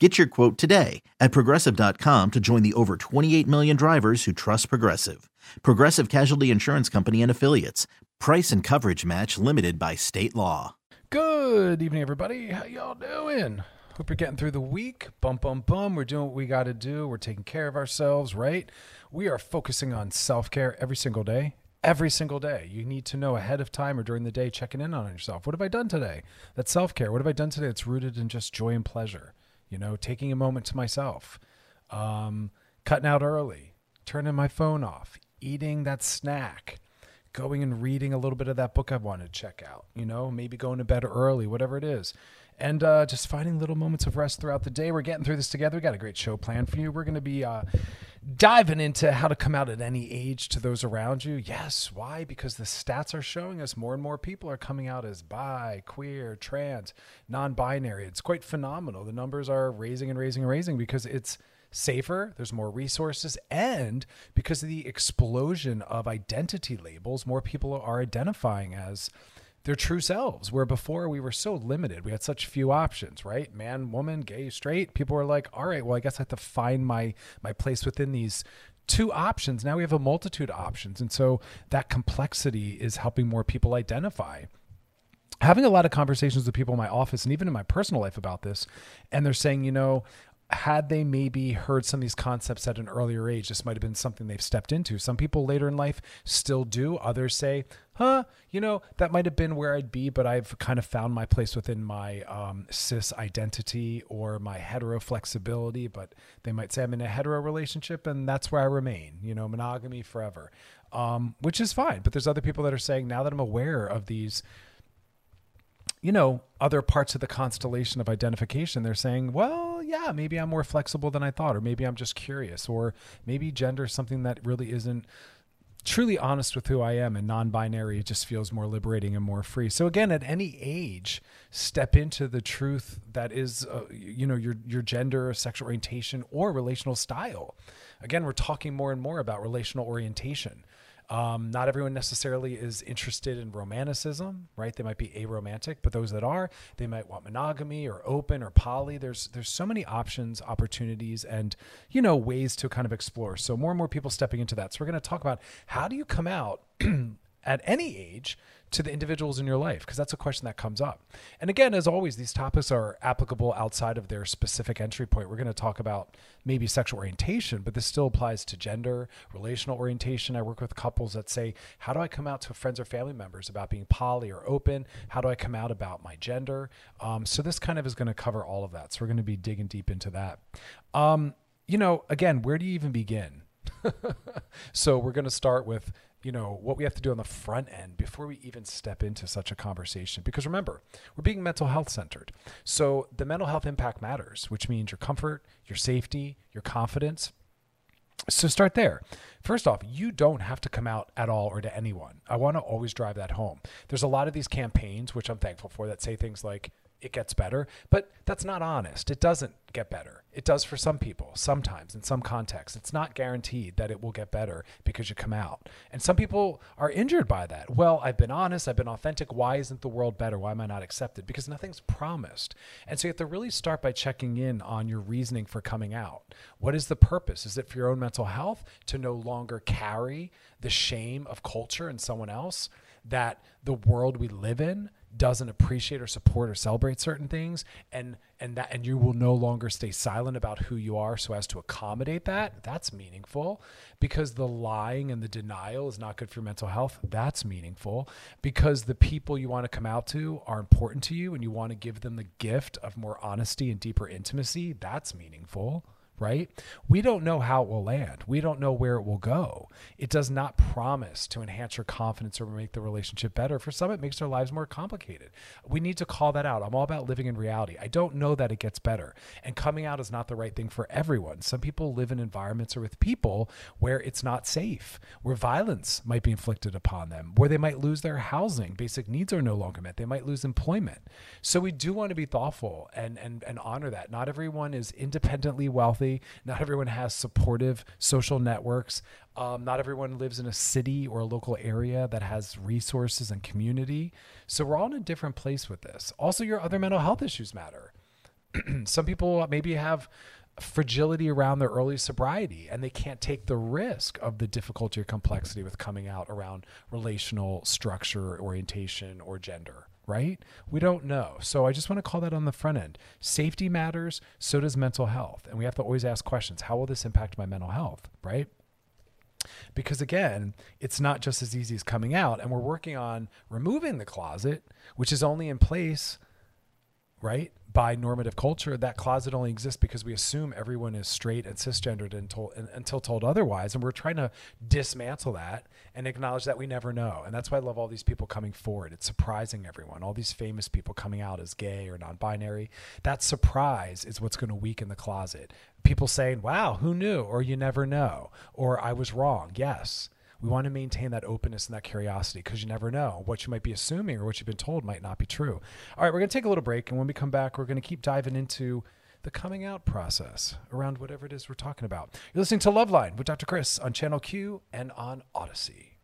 Get your quote today at progressive.com to join the over 28 million drivers who trust Progressive. Progressive Casualty Insurance Company and Affiliates. Price and coverage match limited by state law. Good evening, everybody. How y'all doing? Hope you're getting through the week. Bum, bum, bum. We're doing what we got to do. We're taking care of ourselves, right? We are focusing on self care every single day. Every single day. You need to know ahead of time or during the day, checking in on yourself. What have I done today? That's self care. What have I done today that's rooted in just joy and pleasure? You know, taking a moment to myself, um, cutting out early, turning my phone off, eating that snack, going and reading a little bit of that book I wanted to check out, you know, maybe going to bed early, whatever it is. And uh, just finding little moments of rest throughout the day. We're getting through this together. We got a great show planned for you. We're going to be uh, diving into how to come out at any age to those around you. Yes, why? Because the stats are showing us more and more people are coming out as bi, queer, trans, non-binary. It's quite phenomenal. The numbers are raising and raising and raising because it's safer, there's more resources, and because of the explosion of identity labels, more people are identifying as their true selves. Where before we were so limited, we had such few options, right? Man, woman, gay, straight. People were like, all right, well, I guess I have to find my my place within these two options. Now we have a multitude of options, and so that complexity is helping more people identify having a lot of conversations with people in my office and even in my personal life about this and they're saying you know had they maybe heard some of these concepts at an earlier age, this might have been something they've stepped into. Some people later in life still do. Others say, huh, you know, that might have been where I'd be, but I've kind of found my place within my um, cis identity or my hetero flexibility. But they might say I'm in a hetero relationship and that's where I remain, you know, monogamy forever, um, which is fine. But there's other people that are saying, now that I'm aware of these you know, other parts of the constellation of identification, they're saying, well, yeah, maybe I'm more flexible than I thought, or maybe I'm just curious, or maybe gender is something that really isn't truly honest with who I am and non-binary it just feels more liberating and more free. So again, at any age, step into the truth that is uh, you know your your gender, sexual orientation or relational style. Again, we're talking more and more about relational orientation. Um, not everyone necessarily is interested in romanticism, right? They might be aromantic, but those that are, they might want monogamy or open or poly. There's there's so many options, opportunities, and you know ways to kind of explore. So more and more people stepping into that. So we're going to talk about how do you come out at any age to the individuals in your life? Because that's a question that comes up. And again, as always, these topics are applicable outside of their specific entry point. We're going to talk about maybe sexual orientation, but this still applies to gender, relational orientation. I work with couples that say, How do I come out to friends or family members about being poly or open? How do I come out about my gender? Um, so this kind of is going to cover all of that. So we're going to be digging deep into that. Um, you know, again, where do you even begin? so we're going to start with you know what we have to do on the front end before we even step into such a conversation because remember we're being mental health centered so the mental health impact matters which means your comfort your safety your confidence so start there. First off, you don't have to come out at all or to anyone. I want to always drive that home. There's a lot of these campaigns, which I'm thankful for, that say things like, it gets better. But that's not honest. It doesn't get better. It does for some people, sometimes in some contexts. It's not guaranteed that it will get better because you come out. And some people are injured by that. Well, I've been honest, I've been authentic. Why isn't the world better? Why am I not accepted? Because nothing's promised. And so you have to really start by checking in on your reasoning for coming out. What is the purpose? Is it for your own mental health to no longer carry the shame of culture and someone else? That the world we live in doesn't appreciate or support or celebrate certain things and and that and you will no longer stay silent about who you are so as to accommodate that that's meaningful. Because the lying and the denial is not good for your mental health that's meaningful. Because the people you want to come out to are important to you and you want to give them the gift of more honesty and deeper intimacy that's meaningful right? We don't know how it will land. We don't know where it will go. It does not promise to enhance your confidence or make the relationship better. For some, it makes their lives more complicated. We need to call that out. I'm all about living in reality. I don't know that it gets better. And coming out is not the right thing for everyone. Some people live in environments or with people where it's not safe, where violence might be inflicted upon them, where they might lose their housing, basic needs are no longer met, they might lose employment. So we do want to be thoughtful and and and honor that. Not everyone is independently wealthy healthy. Not everyone has supportive social networks. Um, not everyone lives in a city or a local area that has resources and community. So we're all in a different place with this. Also, your other mental health issues matter. Some people maybe have fragility around their early sobriety and they can't take the risk of the difficulty or complexity with coming out around relational structure, orientation, or gender right? We don't know. So I just want to call that on the front end. Safety matters, so does mental health. And we have to always ask questions how will this impact my mental health, right? Because again, it's not just as easy as coming out. And we're working on removing the closet, which is only in place, right? By normative culture, that closet only exists because we assume everyone is straight and cisgendered until, until told otherwise. And we're trying to dismantle that and acknowledge that we never know. And that's why I love all these people coming forward. It's surprising everyone. All these famous people coming out as gay or non binary. That surprise is what's going to weaken the closet. People saying, wow, who knew? Or you never know. Or I was wrong. Yes. We want to maintain that openness and that curiosity because you never know what you might be assuming or what you've been told might not be true. All right, we're going to take a little break. And when we come back, we're going to keep diving into the coming out process around whatever it is we're talking about. You're listening to Loveline with Dr. Chris on Channel Q and on Audacy.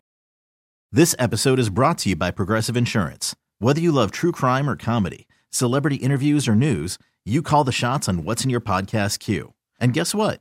This episode is brought to you by Progressive Insurance. Whether you love true crime or comedy, celebrity interviews or news, you call the shots on what's in your podcast queue. And guess what?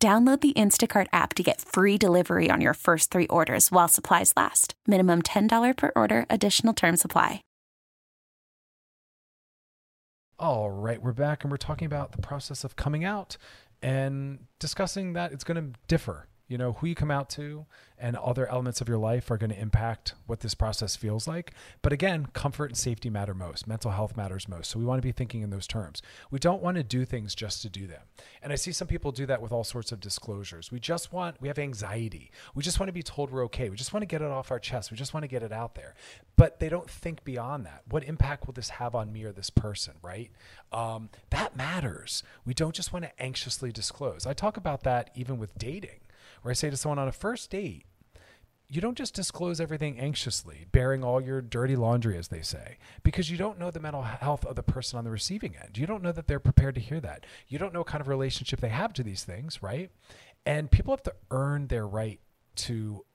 Download the Instacart app to get free delivery on your first three orders while supplies last. Minimum $10 per order, additional term supply. All right, we're back and we're talking about the process of coming out and discussing that it's going to differ you know who you come out to and other elements of your life are going to impact what this process feels like. But again comfort and safety matter most. Mental health matters most. So we want to be thinking in those terms. We don't want to do things just to do them. And i see some people do that with all sorts of disclosures. We just want we have anxiety. We just want to be told we're okay. We just want to get it off our chest. We just want to get it out there. But they don't think beyond that. What impact will this have on me or this person right? Um, that matters. We don't just want to anxiously disclose. I talk about that even with dating where I say to someone on a first date, you don't just disclose everything anxiously, bearing all your dirty laundry, as they say, because you don't know the mental health of the person on the receiving end. You don't know that they're prepared to hear that. You don't know what kind of relationship they have to these things, right? And people have to earn their right to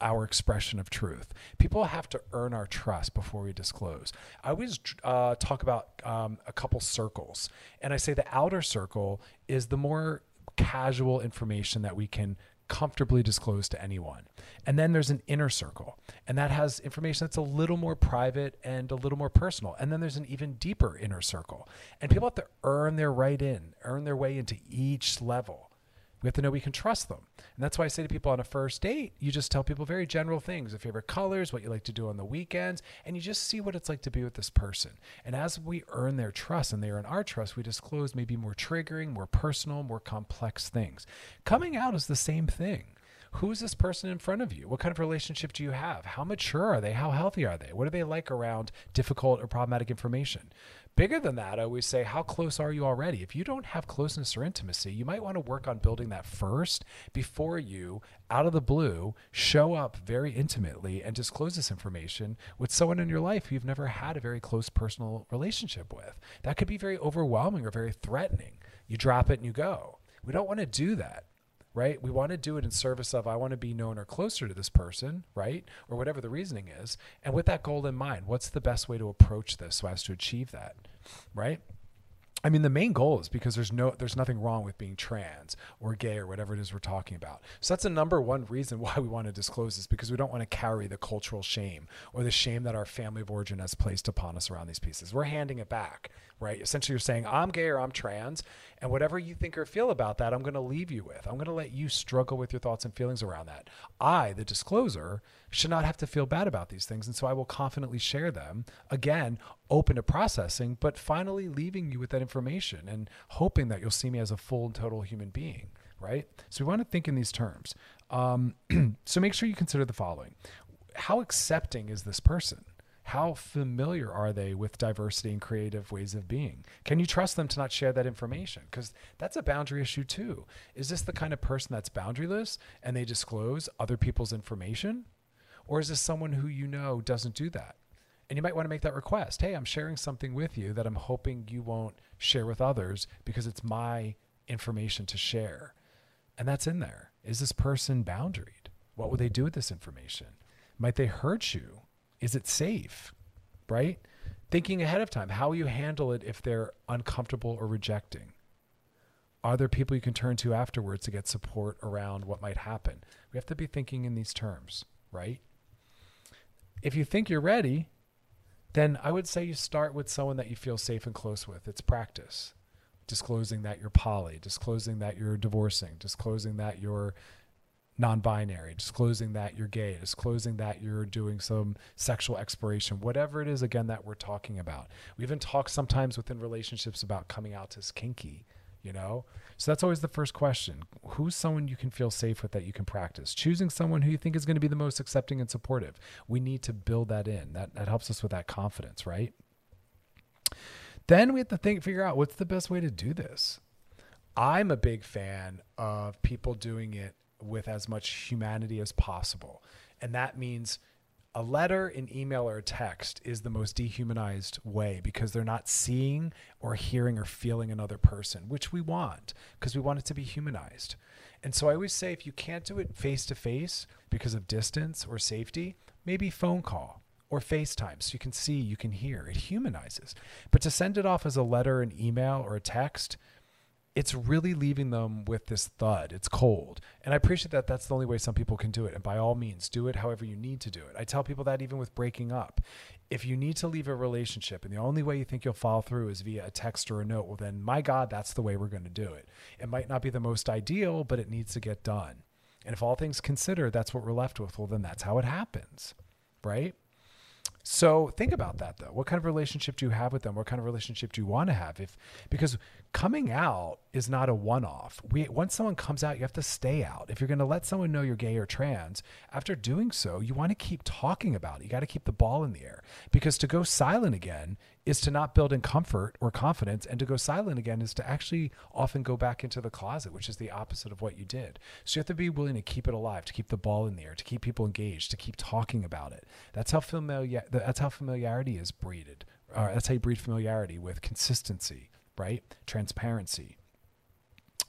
our expression of truth. People have to earn our trust before we disclose. I always uh, talk about um, a couple circles, and I say the outer circle is the more casual information that we can comfortably disclose to anyone. And then there's an inner circle, and that has information that's a little more private and a little more personal. And then there's an even deeper inner circle. And people have to earn their right in, earn their way into each level. We have to know we can trust them. And that's why I say to people on a first date, you just tell people very general things, the favorite colors, what you like to do on the weekends, and you just see what it's like to be with this person. And as we earn their trust and they earn our trust, we disclose maybe more triggering, more personal, more complex things. Coming out is the same thing. Who's this person in front of you? What kind of relationship do you have? How mature are they? How healthy are they? What are they like around difficult or problematic information? Bigger than that, I always say, how close are you already? If you don't have closeness or intimacy, you might want to work on building that first before you, out of the blue, show up very intimately and disclose this information with someone in your life who you've never had a very close personal relationship with. That could be very overwhelming or very threatening. You drop it and you go. We don't want to do that right? We want to do it in service of I want to be known or closer to this person, right? Or whatever the reasoning is. And with that goal in mind, what's the best way to approach this so as to achieve that, right? I mean, the main goal is because there's no, there's nothing wrong with being trans or gay or whatever it is we're talking about. So that's the number one reason why we want to disclose this because we don't want to carry the cultural shame or the shame that our family of origin has placed upon us around these pieces. We're handing it back, right? Essentially, you're saying I'm gay or I'm trans, and whatever you think or feel about that, I'm going to leave you with. I'm going to let you struggle with your thoughts and feelings around that. I, the discloser, should not have to feel bad about these things. And so I will confidently share them, again, open to processing, but finally leaving you with that information and hoping that you'll see me as a full and total human being, right? So we want to think in these terms. Um, so make sure you consider the following How accepting is this person? How familiar are they with diversity and creative ways of being? Can you trust them to not share that information? Because that's a boundary issue too. Is this the kind of person that's boundaryless and they disclose other people's information? Or is this someone who you know doesn't do that? And you might want to make that request. Hey, I'm sharing something with you that I'm hoping you won't share with others because it's my information to share. And that's in there. Is this person boundaried? What would they do with this information? Might they hurt you? Is it safe? Right? Thinking ahead of time, how will you handle it if they're uncomfortable or rejecting? Are there people you can turn to afterwards to get support around what might happen? We have to be thinking in these terms, right? If you think you're ready, then I would say you start with someone that you feel safe and close with. It's practice. Disclosing that you're poly, disclosing that you're divorcing, disclosing that you're non-binary disclosing that you're gay disclosing that you're doing some sexual exploration whatever it is again that we're talking about. We even talk sometimes within relationships about coming out as kinky you know? So that's always the first question. Who's someone you can feel safe with that you can practice? Choosing someone who you think is going to be the most accepting and supportive. We need to build that in. That, that helps us with that confidence right? Then we have to think figure out what's the best way to do this. I'm a big fan of people doing it with as much humanity as possible. And that means a letter, an email, or a text is the most dehumanized way because they're not seeing or hearing or feeling another person, which we want because we want it to be humanized. And so I always say if you can't do it face to face because of distance or safety, maybe phone call or FaceTime so you can see, you can hear. It humanizes. But to send it off as a letter, an email, or a text, it's really leaving them with this thud. It's cold. And I appreciate that that's the only way some people can do it. And by all means, do it however you need to do it. I tell people that even with breaking up. If you need to leave a relationship and the only way you think you'll follow through is via a text or a note, well, then my God, that's the way we're going to do it. It might not be the most ideal, but it needs to get done. And if all things considered, that's what we're left with, well, then that's how it happens, right? So think about that though. What kind of relationship do you have with them? What kind of relationship do you want to have? If because coming out is not a one-off. We once someone comes out, you have to stay out. If you're going to let someone know you're gay or trans, after doing so, you want to keep talking about it. You got to keep the ball in the air because to go silent again is to not build in comfort or confidence and to go silent again is to actually often go back into the closet, which is the opposite of what you did. So you have to be willing to keep it alive, to keep the ball in the air, to keep people engaged, to keep talking about it. That's how familiar that's how familiarity is breeded. Uh, that's how you breed familiarity with consistency right? Transparency.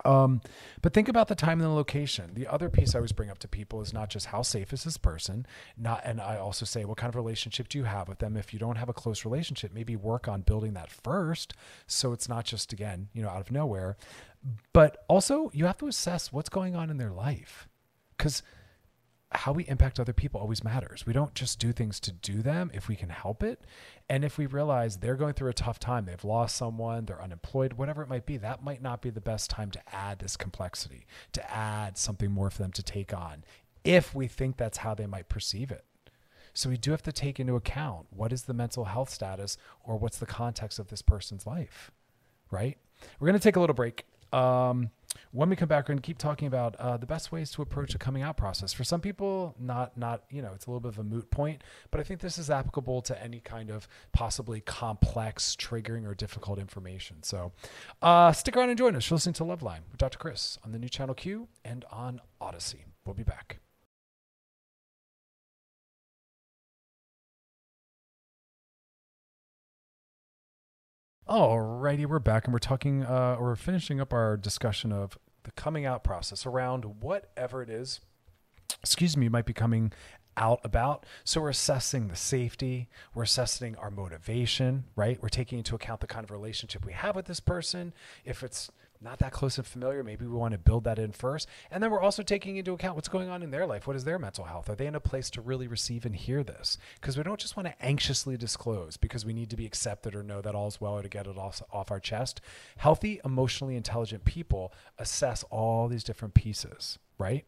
Um, but think about the time and the location. The other piece I always bring up to people is not just how safe is this person, not, and I also say what kind of relationship do you have with them. If you don't have a close relationship, maybe work on building that first, so it's not just again, you know, out of nowhere. But also, you have to assess what's going on in their life, because how we impact other people always matters. We don't just do things to do them if we can help it. And if we realize they're going through a tough time, they've lost someone, they're unemployed, whatever it might be, that might not be the best time to add this complexity, to add something more for them to take on, if we think that's how they might perceive it. So we do have to take into account what is the mental health status or what's the context of this person's life, right? We're going to take a little break. Um, when we come back, we're going to keep talking about uh, the best ways to approach a coming out process. For some people, not not you know, it's a little bit of a moot point, but I think this is applicable to any kind of possibly complex, triggering, or difficult information. So, uh, stick around and join us. You're listening to Loveline with Dr. Chris on the new channel Q and on Audacy. We'll be back. Alrighty, we're back and we're talking, uh, we're finishing up our discussion of the coming out process around whatever it is, excuse me, might be coming out about. So we're assessing the safety, we're assessing our motivation, right? We're taking into account the kind of relationship we have with this person. If it's not that close and familiar. Maybe we want to build that in first. And then we're also taking into account what's going on in their life. What is their mental health? Are they in a place to really receive and hear this? Because we don't just want to anxiously disclose because we need to be accepted or know that all's well or to get it off, off our chest. Healthy, emotionally intelligent people assess all these different pieces, right?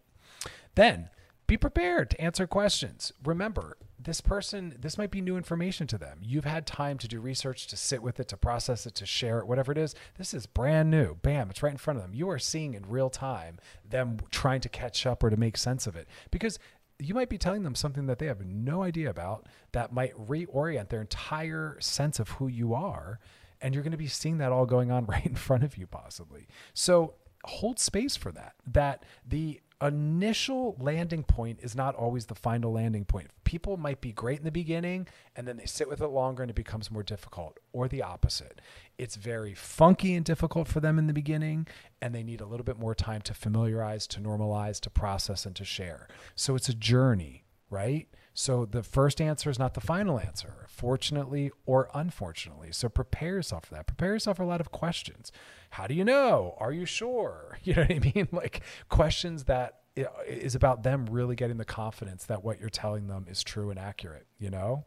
Then be prepared to answer questions. Remember, this person, this might be new information to them. You've had time to do research, to sit with it, to process it, to share it, whatever it is. This is brand new. Bam, it's right in front of them. You are seeing in real time them trying to catch up or to make sense of it because you might be telling them something that they have no idea about that might reorient their entire sense of who you are. And you're going to be seeing that all going on right in front of you, possibly. So hold space for that. That the initial landing point is not always the final landing point. People might be great in the beginning and then they sit with it longer and it becomes more difficult, or the opposite. It's very funky and difficult for them in the beginning and they need a little bit more time to familiarize, to normalize, to process, and to share. So it's a journey, right? So the first answer is not the final answer, fortunately or unfortunately. So prepare yourself for that. Prepare yourself for a lot of questions. How do you know? Are you sure? You know what I mean? Like questions that is about them really getting the confidence that what you're telling them is true and accurate, you know?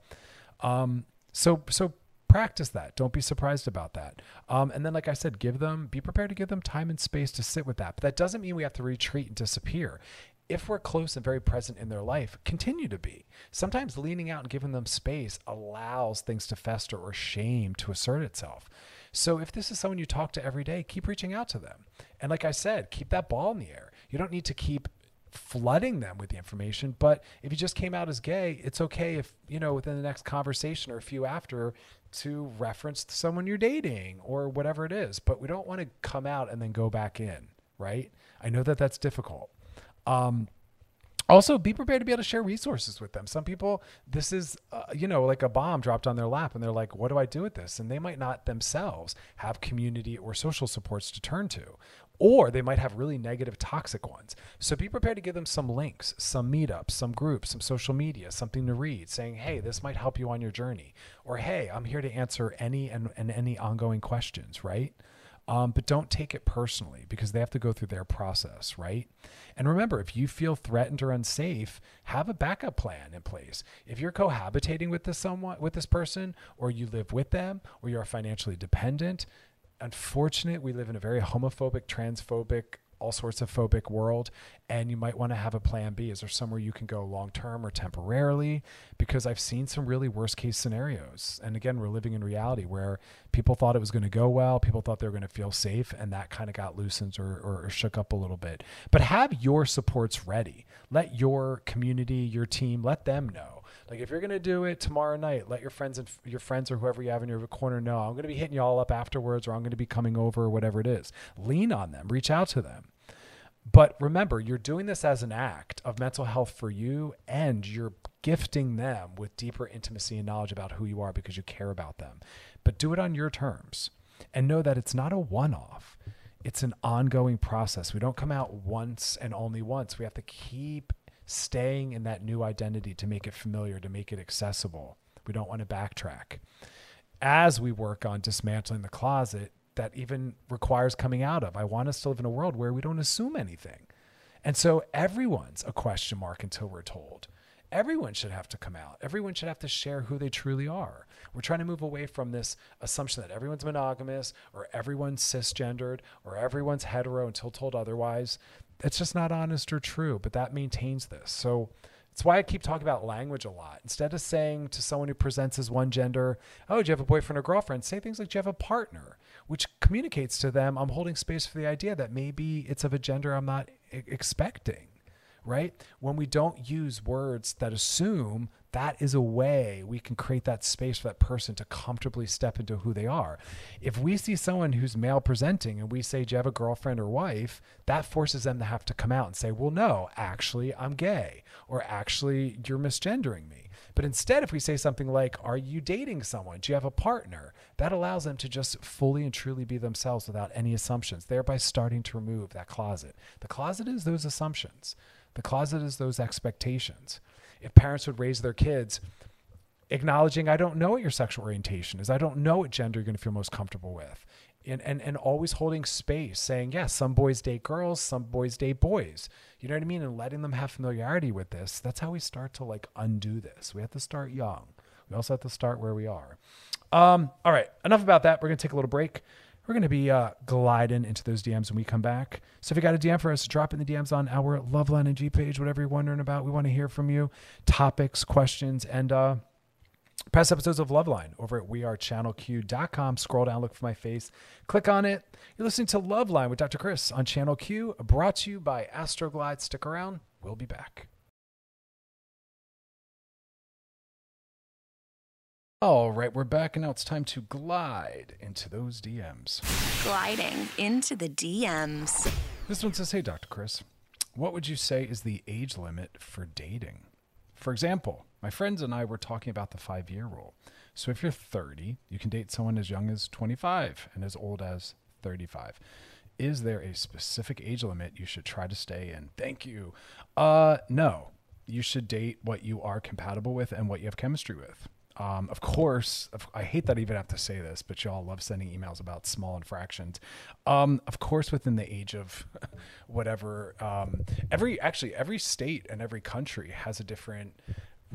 Um, so so practice that. Don't be surprised about that. Um, and then, like I said, give them, be prepared to give them time and space to sit with that. But that doesn't mean we have to retreat and disappear if we're close and very present in their life, continue to be. Sometimes leaning out and giving them space allows things to fester or shame to assert itself. So if this is someone you talk to every day, keep reaching out to them. And like I said, keep that ball in the air. You don't need to keep flooding them with the information, but if you just came out as gay, it's okay if, you know, within the next conversation or a few after to reference someone you're dating or whatever it is. But we don't want to come out and then go back in, right? I know that that's difficult. Um, also be prepared to be able to share resources with them. Some people this is uh, you know like a bomb dropped on their lap and they're like what do i do with this? And they might not themselves have community or social supports to turn to or they might have really negative toxic ones. So be prepared to give them some links some meetups some groups some social media something to read saying hey this might help you on your journey or hey i'm here to answer any and, and any ongoing questions right um, but don't take it personally because they have to go through their process, right? And remember, if you feel threatened or unsafe, have a backup plan in place. If you're cohabitating with this someone, with this person, or you live with them, or you're financially dependent, unfortunate, we live in a very homophobic, transphobic, all sorts of phobic world and you might want to have a plan B. Is there somewhere you can go long term or temporarily? Because I've seen some really worst case scenarios. And again, we're living in reality where people thought it was going to go well, people thought they were going to feel safe, and that kind of got loosened or, or, or shook up a little bit. But have your supports ready. Let your community, your team, let them know. Like if you're gonna do it tomorrow night, let your friends and your friends or whoever you have in your corner know. I'm gonna be hitting you all up afterwards, or I'm gonna be coming over, or whatever it is. Lean on them, reach out to them. But remember, you're doing this as an act of mental health for you, and you're gifting them with deeper intimacy and knowledge about who you are because you care about them. But do it on your terms and know that it's not a one off. it's an ongoing process. We don't come out once and only once. We have to keep staying in that new identity to make it familiar, to make it accessible. We don't want to backtrack. As we work on dismantling the closet, that even requires coming out of. I want us to live in a world where we don't assume anything. And so everyone's a question mark until we're told. Everyone should have to come out. Everyone should have to share who they truly are. We're trying to move away from this assumption that everyone's monogamous or everyone's cisgendered or everyone's hetero until told otherwise. It's just not honest or true, but that maintains this. So it's why I keep talking about language a lot. Instead of saying to someone who presents as one gender, oh, do you have a boyfriend or girlfriend? Say things like, do you have a partner? Which communicates to them, I'm holding space for the idea that maybe it's of a gender I'm not expecting right? When we don't use words that assume that is a way we can create that space for that person to comfortably step into who they are. If we see someone who's male presenting and we say, Do you have a girlfriend or wife? That forces them to have to come out and say, Well, no, actually, I'm gay, or actually, you're misgendering me. But instead, if we say something like, Are you dating someone? Do you have a partner? That allows them to just fully and truly be themselves without any assumptions, thereby starting to remove that closet. The closet is those assumptions. The closet is those expectations. If parents would raise their kids acknowledging, I don't know what your sexual orientation is, I don't know what gender you're going to feel most comfortable with. And, and, and always holding space, saying, yes, yeah, some boys date girls, some boys date boys. You know what I mean? And letting them have familiarity with this. That's how we start to like undo this. We have to start young. We also have to start where we are. Um, all right, enough about that. We're going to take a little break. We're going to be uh, gliding into those DMs when we come back. So if you got a DM for us, drop in the DMs on our Loveline IG page, whatever you're wondering about. We want to hear from you, topics, questions, and uh, past episodes of Loveline over at wearechannelq.com. Scroll down, look for my face, click on it. You're listening to Loveline with Dr. Chris on Channel Q, brought to you by Astroglide. Stick around. We'll be back. All right, we're back, and now it's time to glide into those DMs. Gliding into the DMs. This one says, Hey, Dr. Chris, what would you say is the age limit for dating? For example, my friends and I were talking about the five year rule. So if you're 30, you can date someone as young as 25 and as old as 35. Is there a specific age limit you should try to stay in? Thank you. Uh, no. You should date what you are compatible with and what you have chemistry with. Um, of course, I hate that I even have to say this, but y'all love sending emails about small infractions. Um, of course, within the age of whatever, um, every actually every state and every country has a different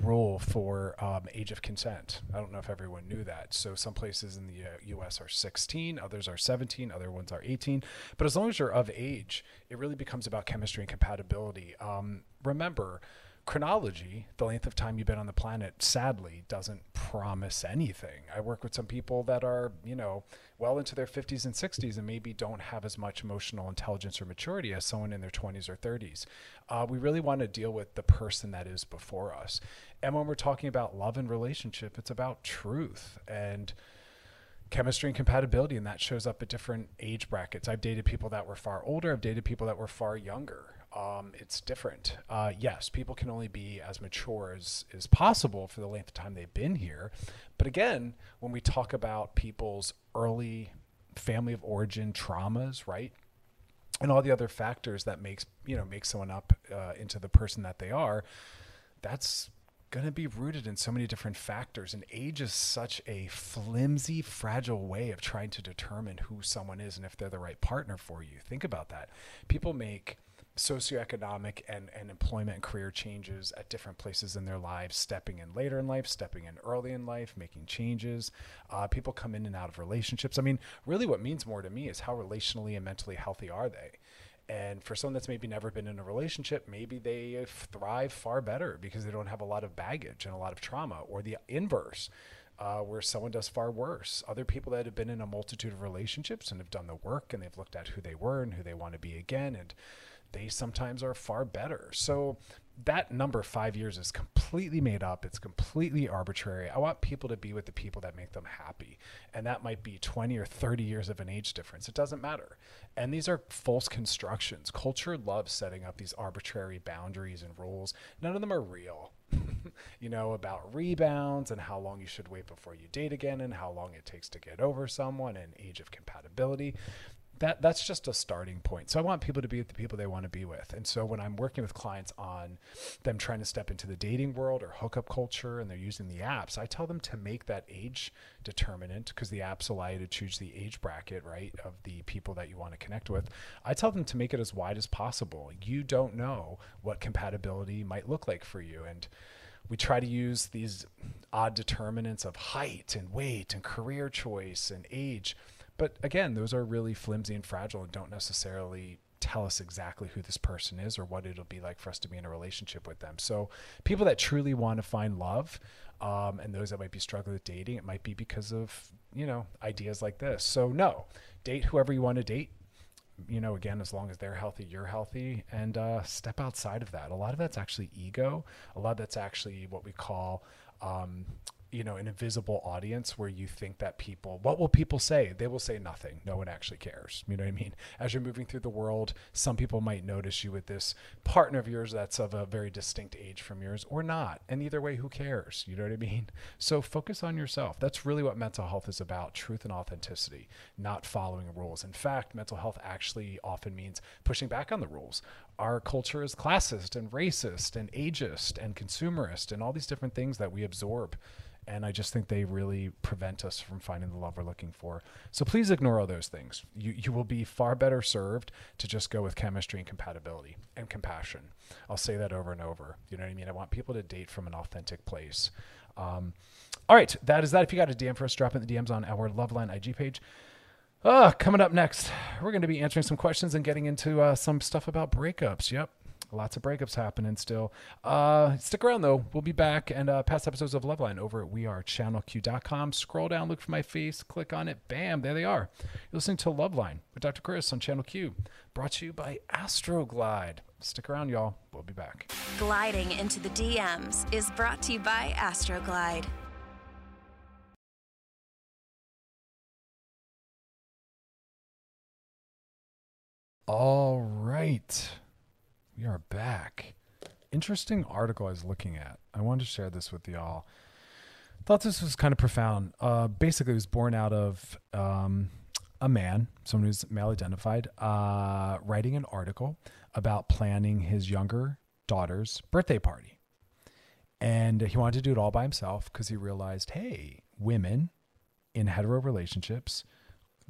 rule for um, age of consent. I don't know if everyone knew that. So some places in the uh, U.S. are 16, others are 17, other ones are 18. But as long as you're of age, it really becomes about chemistry and compatibility. Um, remember chronology, the length of time you've been on the planet, sadly doesn't promise anything. I work with some people that are, you know, well into their 50s and 60s and maybe don't have as much emotional intelligence or maturity as someone in their 20s or 30s. Uh, we really want to deal with the person that is before us. And when we're talking about love and relationship, it's about truth and chemistry and compatibility and that shows up at different age brackets i've dated people that were far older i've dated people that were far younger um, it's different. Uh, yes, people can only be as mature as is possible for the length of time they've been here. But again, when we talk about people's early family of origin traumas, right? And all the other factors that makes you know make someone up uh, into the person that they are, that's going to be rooted in so many different factors. And age is such a flimsy, fragile way of trying to determine who someone is and if they're the right partner for you. Think about that. People make socioeconomic and, and employment and career changes at different places in their lives, stepping in later in life, stepping in early in life, making changes. Uh, people come in and out of relationships. I mean, really, what means more to me is how relationally and mentally healthy are they? And for someone that's maybe never been in a relationship, maybe they thrive far better because they don't have a lot of baggage and a lot of trauma, or the inverse. Uh, where someone does far worse. Other people that have been in a multitude of relationships and have done the work and they've looked at who they were and who they want to be again and they sometimes are far better. So that number five years is completely made up. It's completely arbitrary. I want people to be with the people that make them happy. And that might be 20 or 30 years of an age difference. It doesn't matter. And these are false constructions. Culture loves setting up these arbitrary boundaries and rules. None of them are real. you know, about rebounds and how long you should wait before you date again and how long it takes to get over someone and age of compatibility that that's just a starting point. So I want people to be with the people they want to be with. And so when I'm working with clients on them trying to step into the dating world or hookup culture and they're using the apps, I tell them to make that age determinant because the apps allow you to choose the age bracket, right, of the people that you want to connect with. I tell them to make it as wide as possible. You don't know what compatibility might look like for you and we try to use these odd determinants of height and weight and career choice and age but again, those are really flimsy and fragile and don't necessarily tell us exactly who this person is or what it'll be like for us to be in a relationship with them. So, people that truly want to find love, um, and those that might be struggling with dating, it might be because of you know ideas like this. So, no, date whoever you want to date. You know, again, as long as they're healthy, you're healthy, and uh, step outside of that. A lot of that's actually ego. A lot of that's actually what we call um, you know an invisible audience where you think that people what will people say? They will say nothing. No one actually cares. You know what i mean? As you're moving through the world some people might notice you with this partner of yours that's of a very distinct age from yours or not. And either way who cares? You know what i mean? So focus on yourself. That's really what mental health is about truth and authenticity not following rules. In fact mental health actually often means pushing back on the rules. Our culture is classist and racist and ageist and consumerist and all these different things that we absorb and I just think they really prevent us from finding the love we're looking for. So please ignore all those things. You you will be far better served to just go with chemistry and compatibility and compassion. I'll say that over and over. You know what I mean? I want people to date from an authentic place. Um, all right, that is that. If you got a DM for us, drop in the DMs on our Loveline IG page. Uh, coming up next, we're going to be answering some questions and getting into uh, some stuff about breakups. Yep, Lots of breakups happening still. Uh, stick around though. We'll be back and uh, past episodes of Loveline over at wearechannelq.com. Scroll down, look for my face, click on it. Bam, there they are. You're listening to Loveline with Dr. Chris on Channel Q, brought to you by Astroglide. Stick around, y'all. We'll be back. Gliding into the DMs is brought to you by Astroglide. All right. We are back. Interesting article I was looking at. I wanted to share this with y'all. Thought this was kind of profound. Uh, basically, it was born out of um, a man, someone who's male identified, uh, writing an article about planning his younger daughter's birthday party. And he wanted to do it all by himself because he realized, hey, women in hetero relationships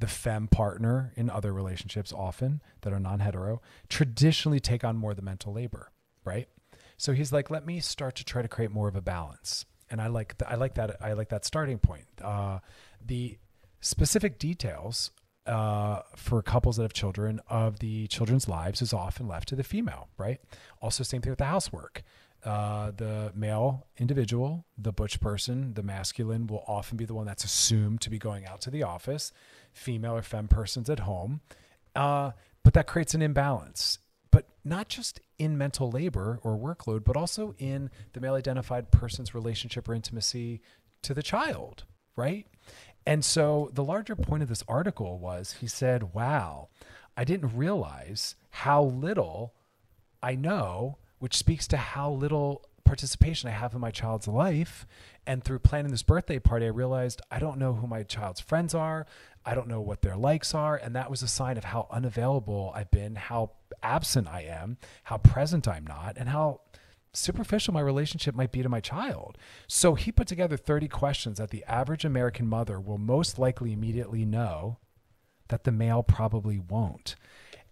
the fem partner in other relationships often that are non-hetero traditionally take on more of the mental labor right? So he's like let me start to try to create more of a balance. And i like th- i like that i like that starting point. Uh, the specific details uh, for couples that have children of the children's lives is often left to the female right? Also same thing with the housework. Uh, the male individual, the butch person, the masculine will often be the one that's assumed to be going out to the office female or femme persons at home. Uh, but that creates an imbalance. But not just in mental labor or workload, but also in the male identified person's relationship or intimacy to the child, right? And so the larger point of this article was he said, Wow, I didn't realize how little I know, which speaks to how little participation I have in my child's life. And through planning this birthday party, I realized I don't know who my child's friends are. I don't know what their likes are. And that was a sign of how unavailable I've been, how absent I am, how present I'm not, and how superficial my relationship might be to my child. So he put together 30 questions that the average American mother will most likely immediately know that the male probably won't.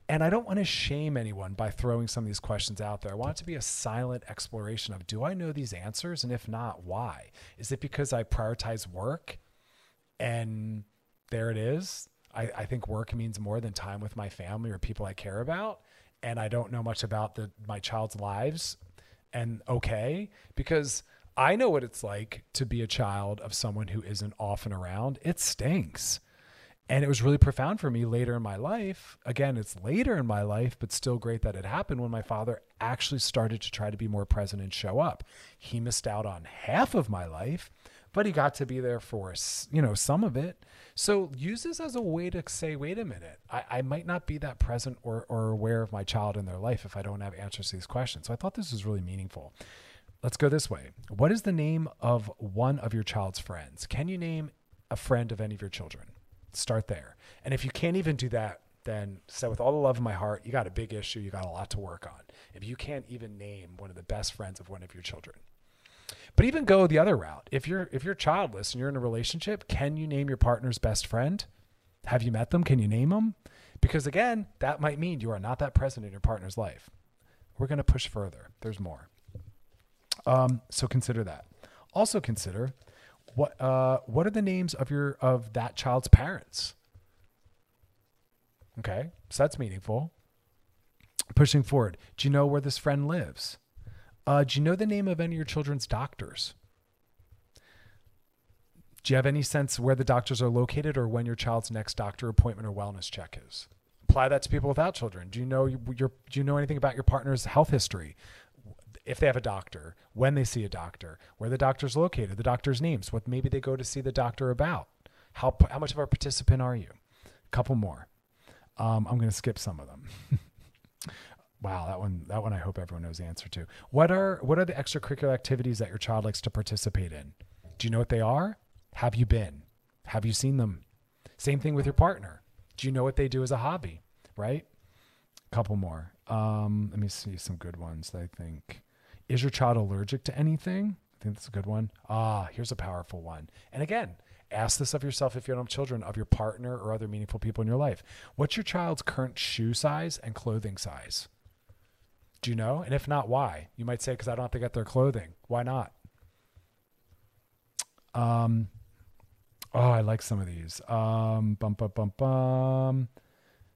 And I don't want to shame anyone by throwing some of these questions out there. I want it to be a silent exploration of do I know these answers? And if not, why? Is it because I prioritize work and there it is? I, I think work means more than time with my family or people I care about. And I don't know much about the, my child's lives. And okay, because I know what it's like to be a child of someone who isn't often around. It stinks and it was really profound for me later in my life. Again, it's later in my life, but still great that it happened when my father actually started to try to be more present and show up. He missed out on half of my life, but he got to be there for you know some of it. So use this as a way to say, wait a minute, I, I might not be that present or, or aware of my child in their life if I don't have answers to these questions. So I thought this was really meaningful. Let's go this way. What is the name of one of your child's friends? Can you name a friend of any of your children? Start there. And if you can't even do that, then say with all the love in my heart, you got a big issue, you got a lot to work on. If you can't even name one of the best friends of one of your children. But even go the other route. If you're if you're childless and you're in a relationship, can you name your partner's best friend? Have you met them? Can you name them? Because again, that might mean you are not that present in your partner's life. We're going to push further. There's more. Um, so consider that. Also consider what uh, what are the names of your of that child's parents? Okay, so that's meaningful. Pushing forward, do you know where this friend lives? Uh, do you know the name of any of your children's doctors? Do you have any sense where the doctors are located or when your child's next doctor appointment or wellness check is? Apply that to people without children. Do you know your, do you know anything about your partner's health history? If they have a doctor, when they see a doctor, where the doctor's located, the doctor's names, what maybe they go to see the doctor about. How how much of a participant are you? A couple more. Um, I'm going to skip some of them. wow, that one that one I hope everyone knows the answer to. What are what are the extracurricular activities that your child likes to participate in? Do you know what they are? Have you been? Have you seen them? Same thing with your partner. Do you know what they do as a hobby? Right? A couple more. Um, let me see some good ones. I think. Is your child allergic to anything? I think that's a good one. Ah, here's a powerful one. And again, ask this of yourself if you don't have children, of your partner or other meaningful people in your life. What's your child's current shoe size and clothing size? Do you know? And if not, why? You might say, because I don't have to get their clothing. Why not? Um, oh, I like some of these. Um, bum, bum, bum, bum.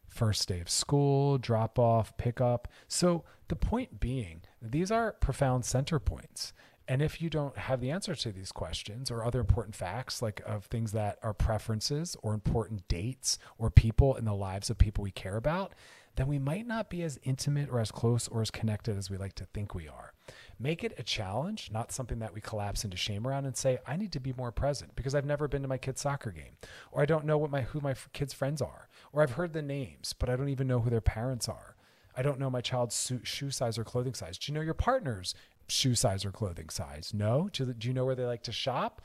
First day of school, drop off, pickup. So the point being, these are profound center points. And if you don't have the answer to these questions or other important facts, like of things that are preferences or important dates or people in the lives of people we care about, then we might not be as intimate or as close or as connected as we like to think we are. Make it a challenge, not something that we collapse into shame around and say, I need to be more present because I've never been to my kid's soccer game, or I don't know what my who my kids' friends are, or I've heard the names, but I don't even know who their parents are. I don't know my child's shoe size or clothing size. Do you know your partner's shoe size or clothing size? No. Do, do you know where they like to shop?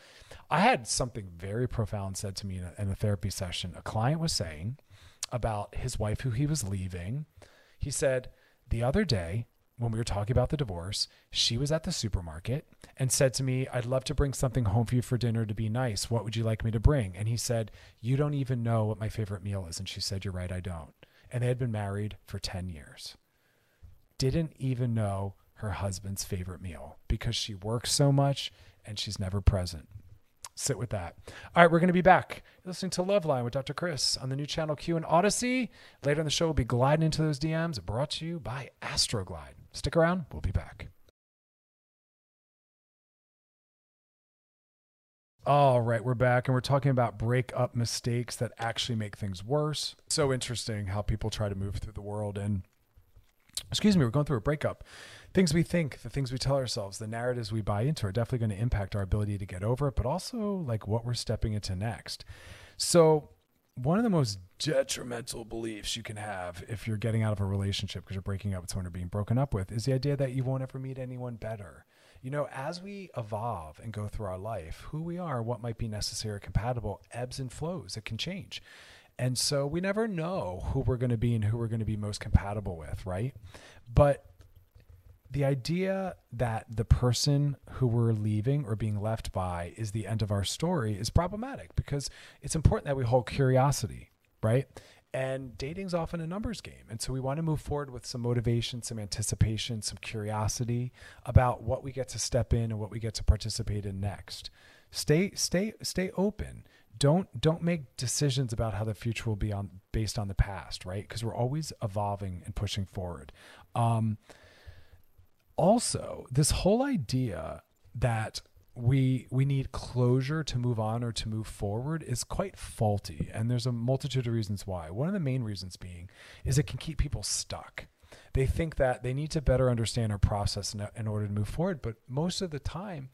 I had something very profound said to me in a, in a therapy session. A client was saying, about his wife who he was leaving. He said, The other day, when we were talking about the divorce, she was at the supermarket and said to me, I'd love to bring something home for you for dinner to be nice. What would you like me to bring? And he said, You don't even know what my favorite meal is. And she said, You're right, I don't. And they had been married for 10 years. Didn't even know her husband's favorite meal because she works so much and she's never present sit with that. All right, we're going to be back You're listening to Loveline with Dr. Chris on the new channel Q and Audacy. Later in the show, we'll be gliding into those DMs brought to you by Astroglide. Stick around, we'll be back. All right, we're back and we're talking about breakup mistakes that actually make things worse. So interesting how people try to move through the world and excuse me, we're going through a breakup things we think, the things we tell ourselves, the narratives we buy into are definitely going to impact our ability to get over it, but also like what we're stepping into next. So, one of the most detrimental beliefs you can have if you're getting out of a relationship because you're breaking up with someone or being broken up with is the idea that you won't ever meet anyone better. You know, as we evolve and go through our life, who we are, what might be necessary or compatible, ebbs and flows. It can change. And so we never know who we're going to be and who we're going to be most compatible with, right? But the idea that the person who we're leaving or being left by is the end of our story is problematic because it's important that we hold curiosity, right? And dating's often a numbers game. And so we want to move forward with some motivation, some anticipation, some curiosity about what we get to step in and what we get to participate in next. Stay stay stay open. Don't don't make decisions about how the future will be on based on the past, right? Because we're always evolving and pushing forward. Um, also this whole idea that we we need closure to move on or to move forward is quite faulty and there's a multitude of reasons why. One of the main reasons being is it can keep people stuck. They think that they need to better understand our process in, in order to move forward but most of the time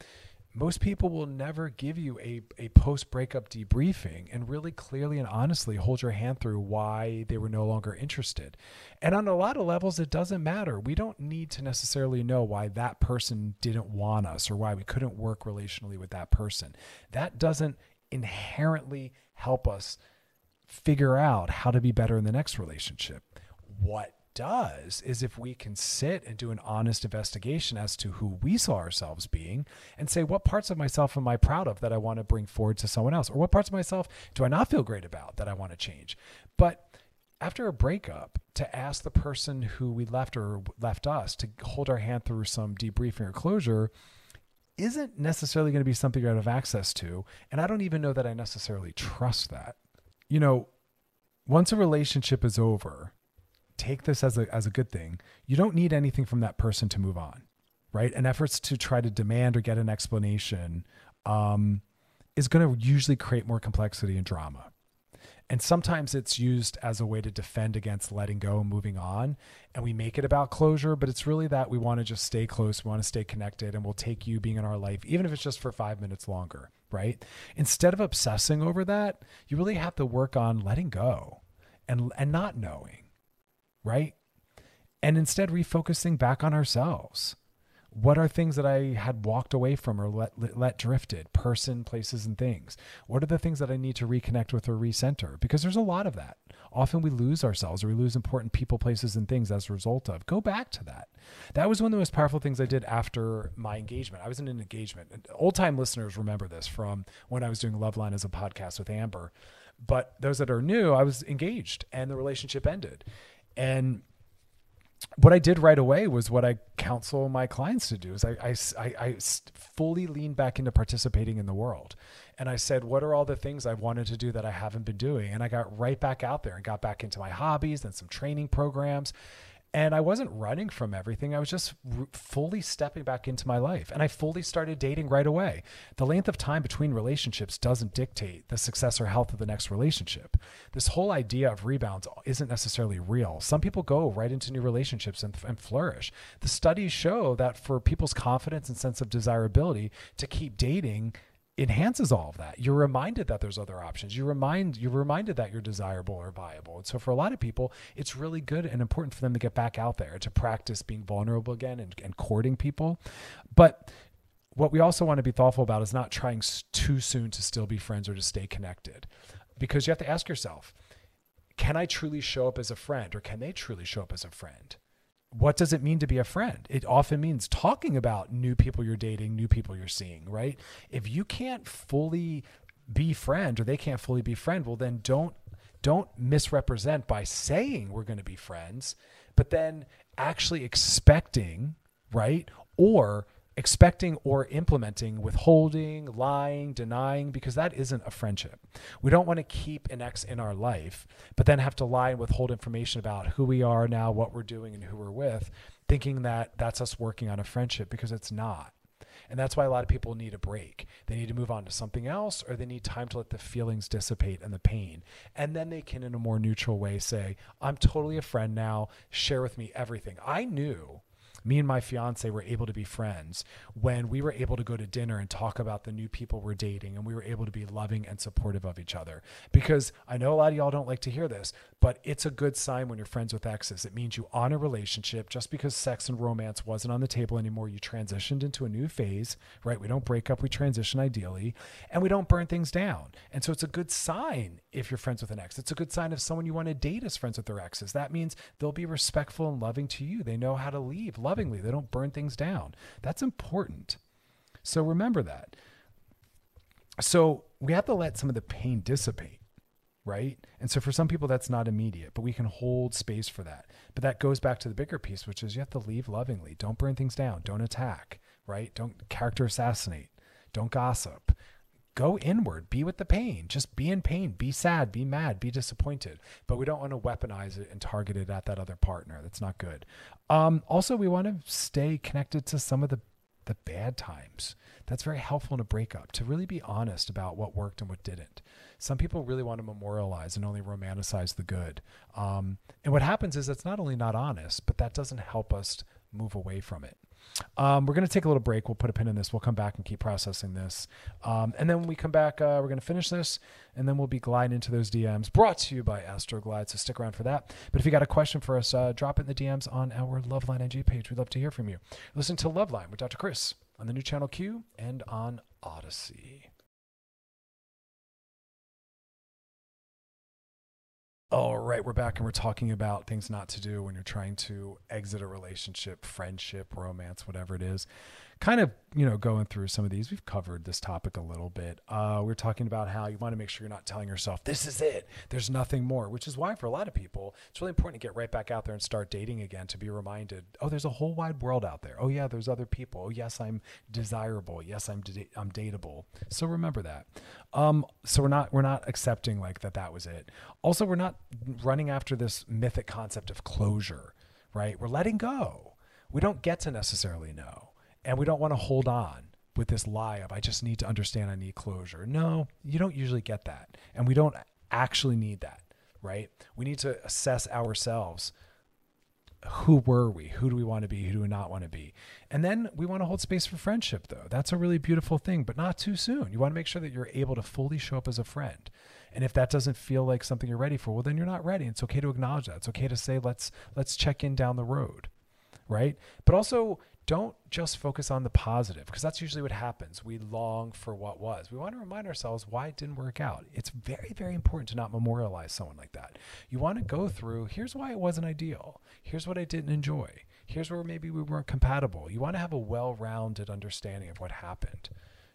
most people will never give you a, a post breakup debriefing and really clearly and honestly hold your hand through why they were no longer interested. And on a lot of levels, it doesn't matter. We don't need to necessarily know why that person didn't want us or why we couldn't work relationally with that person. That doesn't inherently help us figure out how to be better in the next relationship. What does is if we can sit and do an honest investigation as to who we saw ourselves being and say, what parts of myself am I proud of that I want to bring forward to someone else? Or what parts of myself do I not feel great about that I want to change? But after a breakup, to ask the person who we left or left us to hold our hand through some debriefing or closure isn't necessarily going to be something I have access to. And I don't even know that I necessarily trust that. You know, once a relationship is over, take this as a, as a good thing. You don't need anything from that person to move on, right? And efforts to try to demand or get an explanation um, is going to usually create more complexity and drama. And sometimes it's used as a way to defend against letting go and moving on. And we make it about closure, but it's really that we want to just stay close, we want to stay connected, and we'll take you being in our life, even if it's just for five minutes longer, right? Instead of obsessing over that, you really have to work on letting go and, and not knowing, right? And instead refocusing back on ourselves what are things that I had walked away from or let, let, let drifted, person, places, and things? What are the things that I need to reconnect with or recenter? Because there's a lot of that. Often we lose ourselves or we lose important people, places, and things as a result of. Go back to that. That was one of the most powerful things I did after my engagement. I was in an engagement. Old time listeners remember this from when I was doing Loveline as a podcast with Amber. But those that are new, I was engaged and the relationship ended. And what I did right away was what I counsel my clients to do is I, I, I, fully leaned back into participating in the world. And I said, what are all the things I've wanted to do that I haven't been doing? And I got right back out there and got back into my hobbies and some training programs. And I wasn't running from everything. I was just r- fully stepping back into my life. And I fully started dating right away. The length of time between relationships doesn't dictate the success or health of the next relationship. This whole idea of rebounds isn't necessarily real. Some people go right into new relationships and, and flourish. The studies show that for people's confidence and sense of desirability to keep dating, enhances all of that. You're reminded that there's other options. You remind you're reminded that you're desirable or viable. And so for a lot of people, it's really good and important for them to get back out there to practice being vulnerable again and, and courting people. But what we also want to be thoughtful about is not trying too soon to still be friends or to stay connected. Because you have to ask yourself, can I truly show up as a friend or can they truly show up as a friend? What does it mean to be a friend? It often means talking about new people you're dating, new people you're seeing, right? If you can't fully be friend or they can't fully be friend, well then don't don't misrepresent by saying we're going to be friends, but then actually expecting, right? Or expecting or implementing withholding, lying, denying, because that isn't a friendship. We don't want to keep an ex in our life, but then have to lie and withhold information about who we are now, what we're doing, and who we're with, thinking that that's us working on a friendship because it's not. And that's why a lot of people need a break. They need to move on to something else, or they need time to let the feelings dissipate and the pain. And then they can, in a more neutral way, say, I'm totally a friend now. Share with me everything. I knew me and my fiance were able to be friends when we were able to go to dinner and talk about the new people we're dating and we were able to be loving and supportive of each other. Because I know a lot of y'all don't like to hear this, but it's a good sign when you're friends with exes. It means you honor relationship just because sex and romance wasn't on the table anymore. You transitioned into a new phase, right? We don't break up, we transition ideally, and we don't burn things down. And so it's a good sign if you're friends with an ex. It's a good sign if someone you want to date is friends with their exes. That means they'll be respectful and loving to you. They know how to leave. Love lovingly. They don't burn things down. That's important. So remember that. So we have to let some of the pain dissipate, right? And so for some people, that's not immediate, but we can hold space for that. But that goes back to the bigger piece, which is you have to leave lovingly. Don't burn things down. Don't attack, right? Don't character assassinate. Don't gossip go inward, be with the pain. Just be in pain, be sad, be mad, be disappointed. But we don't want to weaponize it and target it at that other partner. That's not good. Um, also, we want to stay connected to some of the the bad times. That's very helpful in a breakup to really be honest about what worked and what didn't. Some people really want to memorialize and only romanticize the good. Um, and what happens is it's not only not honest, but that doesn't help us move away from it. Um, we're going to take a little break. We'll put a pin in this. We'll come back and keep processing this. Um, and then when we come back, uh, we're going to finish this and then we'll be gliding into those DMs brought to you by Astroglide. So stick around for that. But if you got a question for us, uh, drop it in the DMs on our Loveline IG page. We'd love to hear from you. Listen to Loveline with Dr. Chris on the new channel Q and on Audacy. All right, we're back and we're talking about things not to do when you're trying to exit a relationship, friendship, romance, whatever it is. Kind of, you know, going through some of these. We've covered this topic a little bit. Uh, we're talking about how you want to make sure you're not telling yourself, this is it, there's nothing more, which is why for a lot of people, it's really important to get right back out there and start dating again to be reminded, oh, there's a whole wide world out there. Oh, yeah, there's other people. Oh, yes, I'm desirable. Yes, I'm, I'm dateable. So remember that. Um, so we're not, we're not accepting like that that was it. Also, we're not running after this mythic concept of closure, right? We're letting go. We don't get to necessarily know. And we don't want to hold on with this lie of, I just need to understand I need closure. No, you don't usually get that. And we don't actually need that, right? We need to assess ourselves. Who were we? Who do we want to be? Who do we not want to be? And then we want to hold space for friendship, though. That's a really beautiful thing, but not too soon. You want to make sure that you're able to fully show up as a friend. And if that doesn't feel like something you're ready for, well, then you're not ready. It's okay to acknowledge that. It's okay to say, let's let's check in down the road, right? But also don't just focus on the positive because that's usually what happens. We long for what was. We want to remind ourselves why it didn't work out. It's very, very important to not memorialize someone like that. You want to go through here's why it wasn't ideal. Here's what I didn't enjoy. Here's where maybe we weren't compatible. You want to have a well rounded understanding of what happened,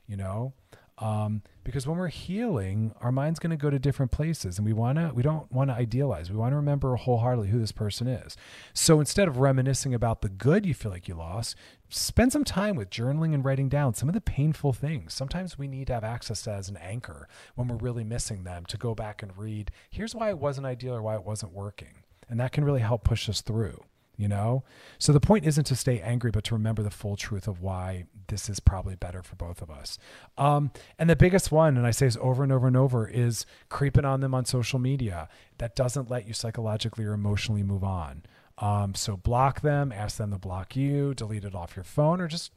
you know? Um, because when we're healing, our mind's going to go to different places, and we want to we don't want to idealize. We want to remember wholeheartedly who this person is. So instead of reminiscing about the good you feel like you lost, spend some time with journaling and writing down some of the painful things. Sometimes we need to have access to as an anchor when we're really missing them to go back and read. Here's why it wasn't ideal or why it wasn't working, and that can really help push us through you know? So the point isn't to stay angry, but to remember the full truth of why this is probably better for both of us. Um, and the biggest one, and I say this over and over and over, is creeping on them on social media. That doesn't let you psychologically or emotionally move on. Um, so block them, ask them to block you, delete it off your phone, or just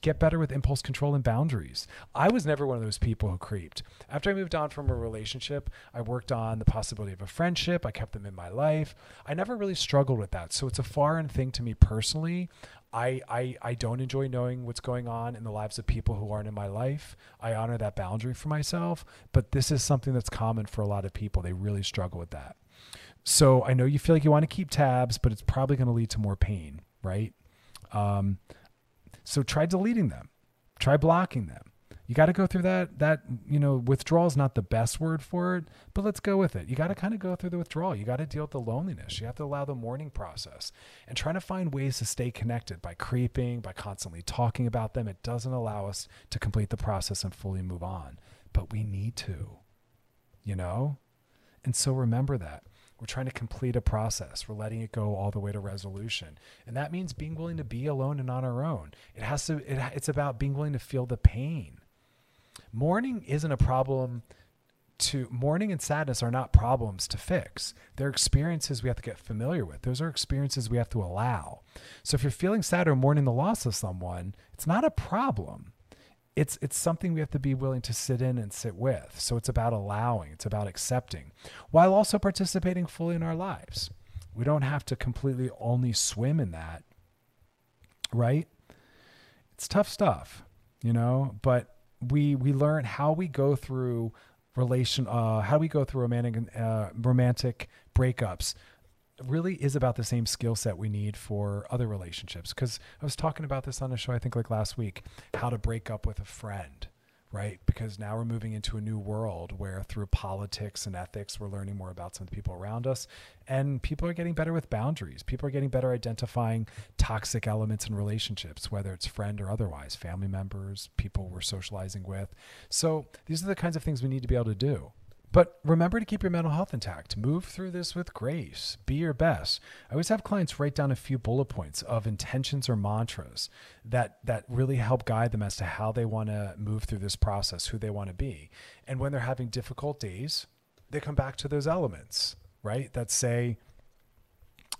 get better with impulse control and boundaries. I was never one of those people who creeped. After I moved on from a relationship, I worked on the possibility of a friendship. I kept them in my life. I never really struggled with that. So it's a foreign thing to me personally. I, I, I don't enjoy knowing what's going on in the lives of people who aren't in my life. I honor that boundary for myself, but this is something that's common for a lot of people. They really struggle with that. So I know you feel like you want to keep tabs, but it's probably going to lead to more pain, right? Um, so try deleting them. Try blocking them. You got to go through that that you know withdrawal is not the best word for it, but let's go with it. You got to kind of go through the withdrawal. You got to deal with the loneliness. You have to allow the mourning process and trying to find ways to stay connected by creeping, by constantly talking about them. It doesn't allow us to complete the process and fully move on, but we need to. You know? And so remember that. We're trying to complete a process. We're letting it go all the way to resolution. And that means being willing to be alone and on our own. It has to it, it's about being willing to feel the pain. Mourning isn't a problem to mourning and sadness are not problems to fix. They're experiences we have to get familiar with. Those are experiences we have to allow. So if you're feeling sad or mourning the loss of someone, it's not a problem it's it's something we have to be willing to sit in and sit with. So it's about allowing, it's about accepting, while also participating fully in our lives. We don't have to completely only swim in that, right? It's tough stuff, you know, but we we learn how we go through relation uh how we go through romantic uh, romantic breakups really is about the same skill set we need for other relationships. Because I was talking about this on a show, I think like last week, how to break up with a friend, right? Because now we're moving into a new world where through politics and ethics, we're learning more about some of the people around us. And people are getting better with boundaries. People are getting better identifying toxic elements in relationships, whether it's friend or otherwise, family members, people we're socializing with. So these are the kinds of things we need to be able to do. But remember to keep your mental health intact. Move through this with grace. Be your best. I always have clients write down a few bullet points of intentions or mantras that that really help guide them as to how they want to move through this process, who they want to be. And when they're having difficult days, they come back to those elements, right? That say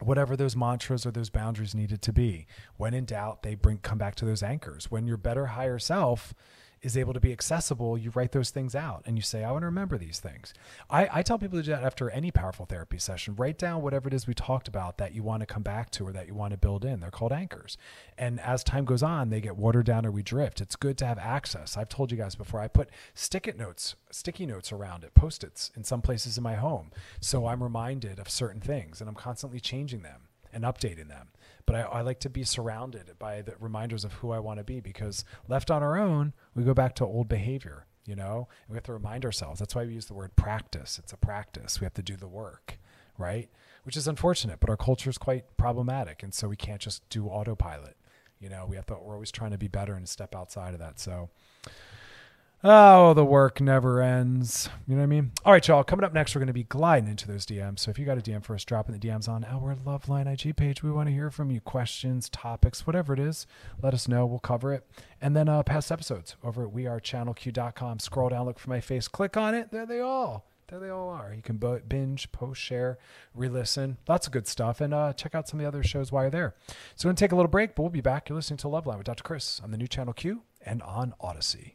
whatever those mantras or those boundaries needed to be. When in doubt, they bring come back to those anchors. When your better higher self is able to be accessible, you write those things out and you say, I want to remember these things. I, I tell people to do that after any powerful therapy session. Write down whatever it is we talked about that you want to come back to or that you want to build in. They're called anchors. And as time goes on, they get watered down or we drift. It's good to have access. I've told you guys before, I put stick it notes, sticky notes around it, post its in some places in my home. So I'm reminded of certain things and I'm constantly changing them and updating them. But I, I, like to be surrounded by the reminders of who I want to be because left on our own, we go back to old behavior, you know, and we have to remind ourselves. That's why we use the word practice. It's a practice. We have to do the work, right? Which is unfortunate, but our culture is quite problematic. And so we can't just do autopilot. You know, we have to, we're always trying to be better and step outside of that. So, Oh, the work never ends. You know what I mean? All right, y'all. Coming up next, we're going to be gliding into those DMs. So if you got a DM for us, drop in the DMs on our Loveline IG page. We want to hear from you. Questions, topics, whatever it is. Let us know. We'll cover it. And then uh, past episodes over at wearechannelq.com. Scroll down, look for my face, click on it. There they all. There they all are. You can binge, post, share, re-listen. Lots of good stuff. And uh, check out some of the other shows while you're there. So we're going to take a little break, but we'll be back. You're listening to Loveline with Dr. Chris on the new Channel Q and on Audacy.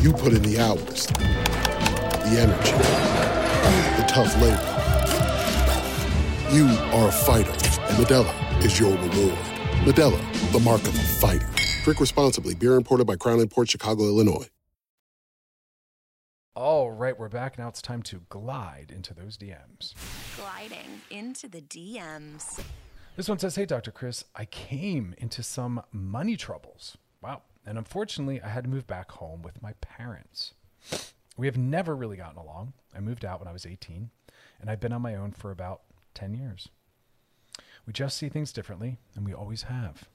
You put in the hours, the energy, the tough labor. You are a fighter, and Modelo is your reward. Modelo, the mark of a fighter. Drink responsibly. Beer imported by Crown Imports Chicago, Illinois. All right, we're back. Now it's time to glide into those DMs. Gliding into the DMs. This one says, Hey, Dr. Chris, I came into some money troubles. Wow. And unfortunately, I had to move back home with my parents. We have never really gotten along. I moved out when I was 18, and I've been on my own for about 10 years. We just see things differently, and we always have.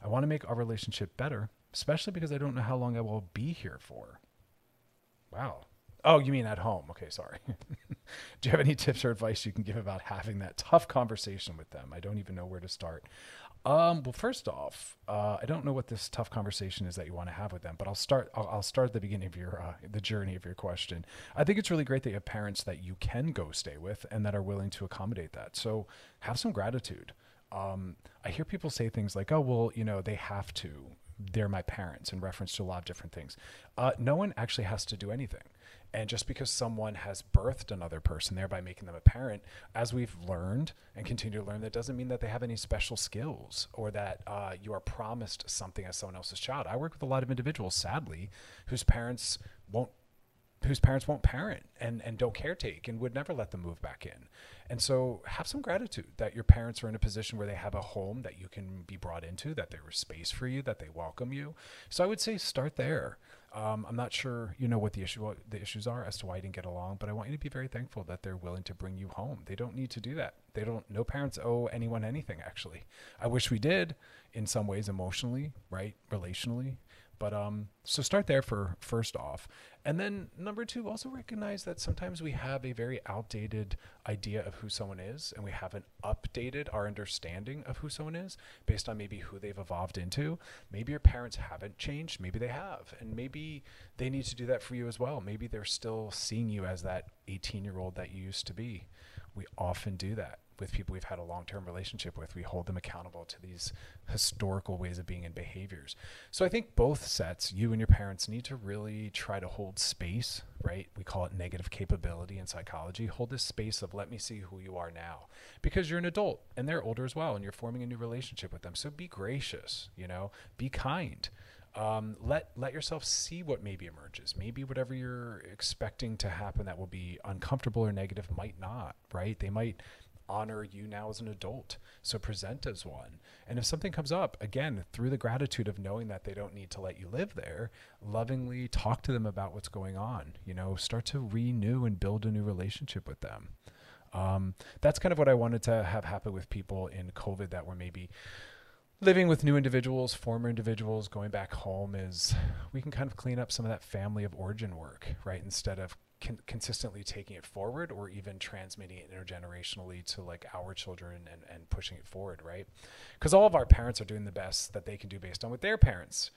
I want to make our relationship better, especially because I don't know how long I will be here for. Wow. Oh, you mean at home? Okay, sorry. Do you have any tips or advice you can give about having that tough conversation with them? I don't even know where to start. Um, well, first off, uh, I don't know what this tough conversation is that you want to have with them, but I'll start. I'll, I'll start at the beginning of your uh, the journey of your question. I think it's really great that you have parents that you can go stay with and that are willing to accommodate that. So have some gratitude. Um, I hear people say things like, "Oh, well, you know, they have to. They're my parents," in reference to a lot of different things. Uh, no one actually has to do anything. And just because someone has birthed another person, thereby making them a parent, as we've learned and continue to learn, that doesn't mean that they have any special skills or that uh, you are promised something as someone else's child. I work with a lot of individuals, sadly, whose parents won't whose parents won't parent and, and don't caretake and would never let them move back in. And so have some gratitude that your parents are in a position where they have a home that you can be brought into, that there was space for you, that they welcome you. So I would say start there. Um, I'm not sure you know what the issue what the issues are as to why you didn't get along, but I want you to be very thankful that they're willing to bring you home. They don't need to do that. They don't. No parents owe anyone anything. Actually, I wish we did in some ways emotionally, right, relationally. But um, so start there for first off, and then number two, also recognize that sometimes we have a very outdated idea of who someone is, and we haven't updated our understanding of who someone is based on maybe who they've evolved into. Maybe your parents haven't changed, maybe they have, and maybe they need to do that for you as well. Maybe they're still seeing you as that 18 year old that you used to be. We often do that with people we've had a long term relationship with. We hold them accountable to these historical ways of being and behaviors. So I think both sets, you and your parents, need to really try to hold space, right? We call it negative capability in psychology. Hold this space of let me see who you are now because you're an adult and they're older as well and you're forming a new relationship with them. So be gracious, you know, be kind. Um, let let yourself see what maybe emerges. Maybe whatever you're expecting to happen that will be uncomfortable or negative might not. Right? They might honor you now as an adult. So present as one. And if something comes up, again, through the gratitude of knowing that they don't need to let you live there, lovingly talk to them about what's going on. You know, start to renew and build a new relationship with them. Um, that's kind of what I wanted to have happen with people in COVID that were maybe living with new individuals, former individuals, going back home is we can kind of clean up some of that family of origin work, right? Instead of con- consistently taking it forward or even transmitting it intergenerationally to like our children and, and pushing it forward, right? Because all of our parents are doing the best that they can do based on what their parents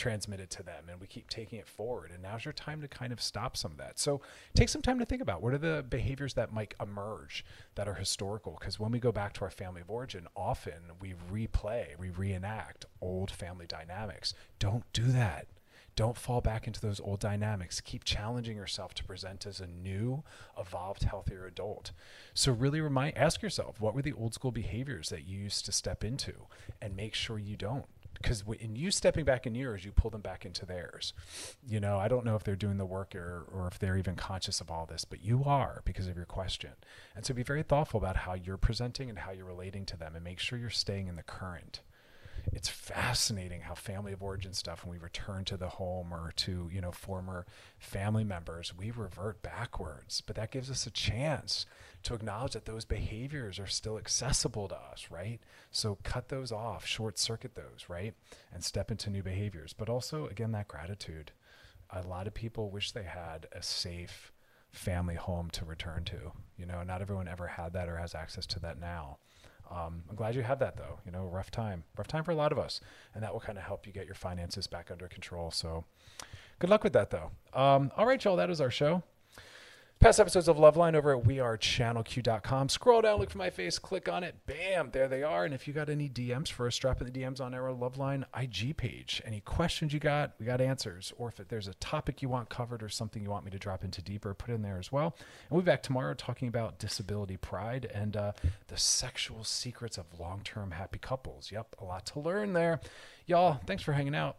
transmitted to them and we keep taking it forward and now's your time to kind of stop some of that. So take some time to think about what are the behaviors that might emerge that are historical because when we go back to our family of origin often we replay we reenact old family dynamics. Don't do that. Don't fall back into those old dynamics. Keep challenging yourself to present as a new, evolved, healthier adult. So really remind ask yourself, what were the old school behaviors that you used to step into? And make sure you don't because in you stepping back in yours, you pull them back into theirs. You know, I don't know if they're doing the work or, or if they're even conscious of all this, but you are because of your question. And so be very thoughtful about how you're presenting and how you're relating to them and make sure you're staying in the current it's fascinating how family of origin stuff when we return to the home or to you know former family members we revert backwards. But that gives us a chance to acknowledge that those behaviors are still accessible to us right? So cut those off short circuit those right? And step into new behaviors. But also again that gratitude. A lot of people wish they had a safe family home to return to. You know not everyone ever had that or has access to that now um, I'm glad you have that though. You know, rough time, rough time for a lot of us, and that will kind of help you get your finances back under control. So, good luck with that though. Um, all right, y'all, that is our show. Past episodes of Loveline over at wearechannelq.com. Scroll down, look for my face, click on it. Bam, there they are. And if you got any DMs for us, drop in the DMs on our Loveline IG page. Any questions you got, we got answers. Or if there's a topic you want covered or something you want me to drop into deeper, put in there as well. And we'll be back tomorrow talking about disability pride and uh, the sexual secrets of long term happy couples. Yep, a lot to learn there. Y'all, thanks for hanging out